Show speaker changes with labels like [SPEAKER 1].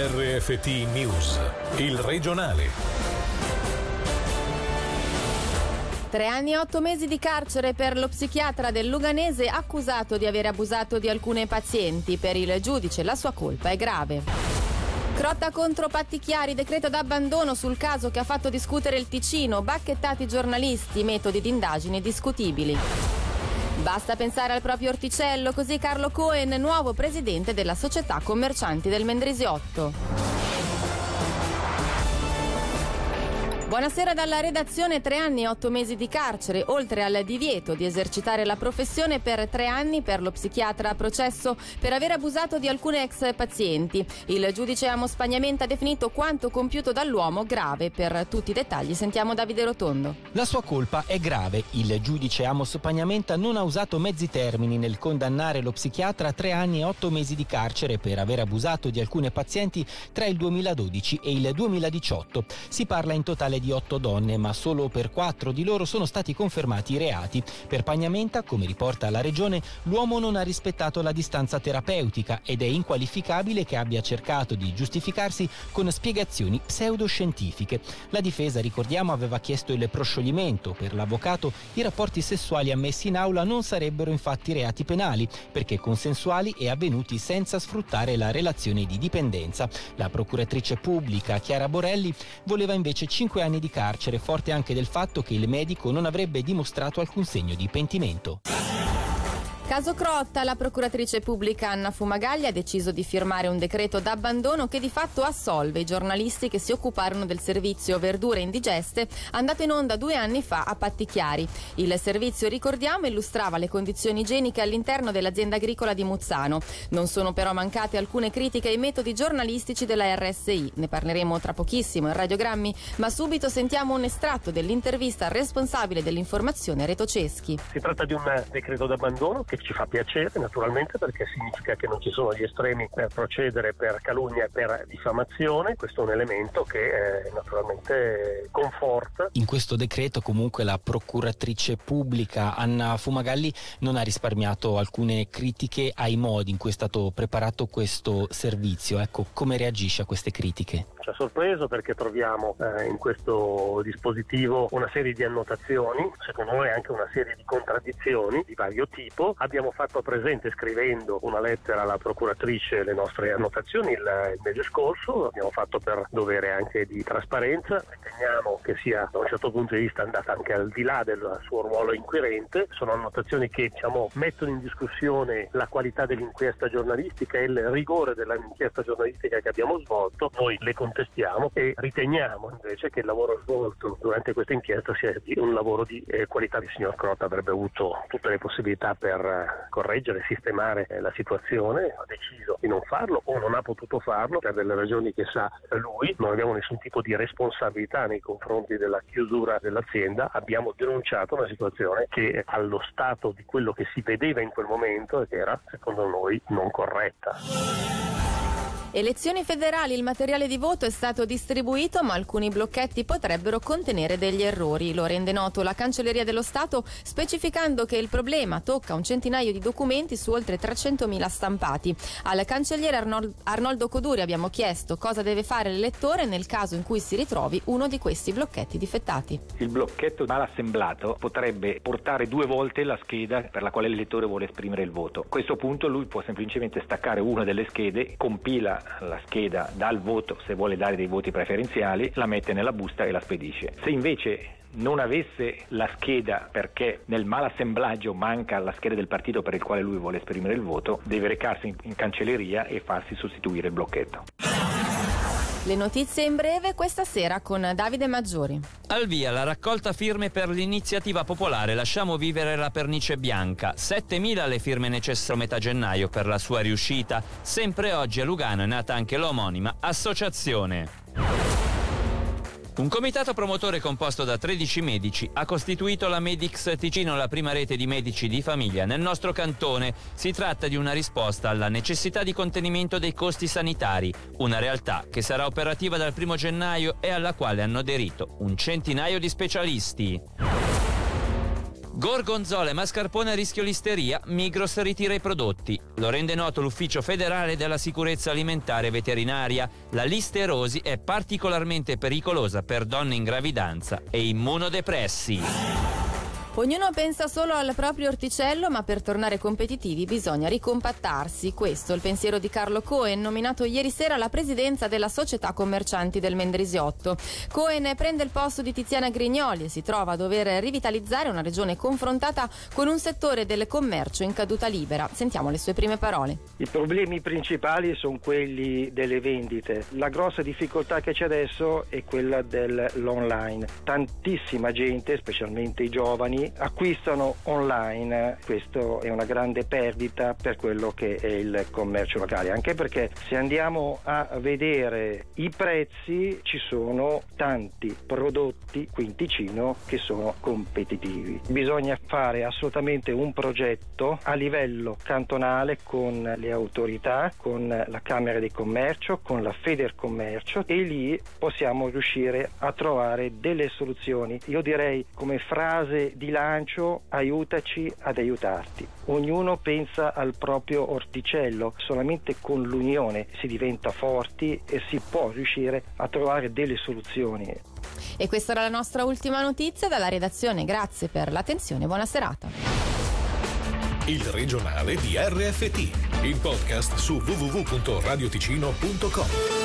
[SPEAKER 1] RFT News, il regionale.
[SPEAKER 2] Tre anni e otto mesi di carcere per lo psichiatra del Luganese accusato di aver abusato di alcune pazienti. Per il giudice la sua colpa è grave. Crotta contro Patti Chiari, decreto d'abbandono sul caso che ha fatto discutere il Ticino, bacchettati giornalisti, metodi di indagine discutibili. Basta pensare al proprio orticello, così Carlo Cohen, nuovo presidente della società commercianti del Mendrisiotto. Buonasera dalla redazione, tre anni e otto mesi di carcere, oltre al divieto di esercitare la professione per tre anni per lo psichiatra a processo per aver abusato di alcune ex pazienti. Il giudice Amos Spagnamenta ha definito quanto compiuto dall'uomo grave. Per tutti i dettagli sentiamo Davide Rotondo.
[SPEAKER 3] La sua colpa è grave. Il giudice Amos Pagnamenta non ha usato mezzi termini nel condannare lo psichiatra a tre anni e otto mesi di carcere per aver abusato di alcune pazienti tra il 2012 e il 2018. Si parla in totale di otto donne, ma solo per quattro di loro sono stati confermati i reati. Per Pagnamenta, come riporta la Regione, l'uomo non ha rispettato la distanza terapeutica ed è inqualificabile che abbia cercato di giustificarsi con spiegazioni pseudoscientifiche. La difesa, ricordiamo, aveva chiesto il proscioglimento. Per l'avvocato i rapporti sessuali ammessi in aula non sarebbero infatti reati penali, perché consensuali e avvenuti senza sfruttare la relazione di dipendenza. La procuratrice pubblica Chiara Borelli voleva invece 5 anni anni di carcere, forte anche del fatto che il medico non avrebbe dimostrato alcun segno di pentimento.
[SPEAKER 2] Caso Crotta, la procuratrice pubblica Anna Fumagalli ha deciso di firmare un decreto d'abbandono che di fatto assolve i giornalisti che si occuparono del servizio Verdure Indigeste andato in onda due anni fa a Patti Chiari. Il servizio, ricordiamo, illustrava le condizioni igieniche all'interno dell'azienda agricola di Muzzano. Non sono però mancate alcune critiche ai metodi giornalistici della RSI. Ne parleremo tra pochissimo in radiogrammi, ma subito sentiamo un estratto dell'intervista al responsabile dell'informazione Reto Ceschi.
[SPEAKER 4] Si tratta di un decreto d'abbandono che ci fa piacere naturalmente perché significa che non ci sono gli estremi per procedere per calunnia e per diffamazione, questo è un elemento che eh, naturalmente conforta.
[SPEAKER 3] In questo decreto comunque la procuratrice pubblica Anna Fumagalli non ha risparmiato alcune critiche ai modi in cui è stato preparato questo servizio, ecco come reagisce a queste critiche?
[SPEAKER 4] Ci ha sorpreso perché troviamo eh, in questo dispositivo una serie di annotazioni, secondo noi anche una serie di contraddizioni di vario tipo, abbiamo fatto presente scrivendo una lettera alla procuratrice le nostre annotazioni il, il mese scorso, l'abbiamo fatto per dovere anche di trasparenza, riteniamo che sia da un certo punto di vista andata anche al di là del suo ruolo inquirente, sono annotazioni che diciamo, mettono in discussione la qualità dell'inchiesta giornalistica e il rigore dell'inchiesta giornalistica che abbiamo svolto, noi le contestiamo e riteniamo invece che il lavoro svolto durante questa inchiesta sia un lavoro di eh, qualità. Il signor Crotta avrebbe avuto tutte le possibilità per correggere, sistemare eh, la situazione, ha deciso di non farlo o non ha potuto farlo per delle ragioni che sa lui, non abbiamo nessun tipo di responsabilità nei confronti della chiusura dell'azienda, abbiamo denunciato una situazione che allo stato di quello che si vedeva in quel momento era secondo noi non corretta.
[SPEAKER 2] Elezioni federali, il materiale di voto è stato distribuito ma alcuni blocchetti potrebbero contenere degli errori. Lo rende noto la Cancelleria dello Stato specificando che il problema tocca un centinaio di documenti su oltre 300.000 stampati. Al cancelliere Arnold, Arnoldo Coduri abbiamo chiesto cosa deve fare l'elettore nel caso in cui si ritrovi uno di questi blocchetti difettati.
[SPEAKER 5] Il blocchetto mal assemblato potrebbe portare due volte la scheda per la quale l'elettore vuole esprimere il voto. A questo punto lui può semplicemente staccare una delle schede, compila la scheda dal voto se vuole dare dei voti preferenziali, la mette nella busta e la spedisce. Se invece non avesse la scheda perché nel malassemblaggio manca la scheda del partito per il quale lui vuole esprimere il voto, deve recarsi in cancelleria e farsi sostituire il blocchetto.
[SPEAKER 2] Le notizie in breve questa sera con Davide Maggiori.
[SPEAKER 6] Al via la raccolta firme per l'iniziativa popolare Lasciamo vivere la pernice bianca. 7.000 le firme necessarie a metà gennaio per la sua riuscita. Sempre oggi a Lugano è nata anche l'omonima associazione. Un comitato promotore composto da 13 medici ha costituito la Medix Ticino, la prima rete di medici di famiglia nel nostro cantone. Si tratta di una risposta alla necessità di contenimento dei costi sanitari, una realtà che sarà operativa dal 1 gennaio e alla quale hanno aderito un centinaio di specialisti. Gorgonzola e mascarpone a rischio listeria, Migros ritira i prodotti. Lo rende noto l'Ufficio federale della sicurezza alimentare e veterinaria. La listerosi è particolarmente pericolosa per donne in gravidanza e immunodepressi.
[SPEAKER 2] Ognuno pensa solo al proprio orticello, ma per tornare competitivi bisogna ricompattarsi. Questo è il pensiero di Carlo Cohen, nominato ieri sera alla presidenza della Società Commercianti del Mendrisiotto. Cohen prende il posto di Tiziana Grignoli e si trova a dover rivitalizzare una regione confrontata con un settore del commercio in caduta libera. Sentiamo le sue prime parole.
[SPEAKER 7] I problemi principali sono quelli delle vendite. La grossa difficoltà che c'è adesso è quella dell'online. Tantissima gente, specialmente i giovani, acquistano online, questo è una grande perdita per quello che è il commercio locale, anche perché se andiamo a vedere i prezzi ci sono tanti prodotti qui in Ticino che sono competitivi. Bisogna fare assolutamente un progetto a livello cantonale con le autorità, con la Camera di Commercio, con la Federcommercio e lì possiamo riuscire a trovare delle soluzioni. Io direi come frase di lancio aiutaci ad aiutarti. Ognuno pensa al proprio orticello, solamente con l'unione si diventa forti e si può riuscire a trovare delle soluzioni.
[SPEAKER 2] E questa era la nostra ultima notizia dalla redazione. Grazie per l'attenzione, buona serata.
[SPEAKER 1] Il regionale di RFT, il podcast su www.radioticino.com.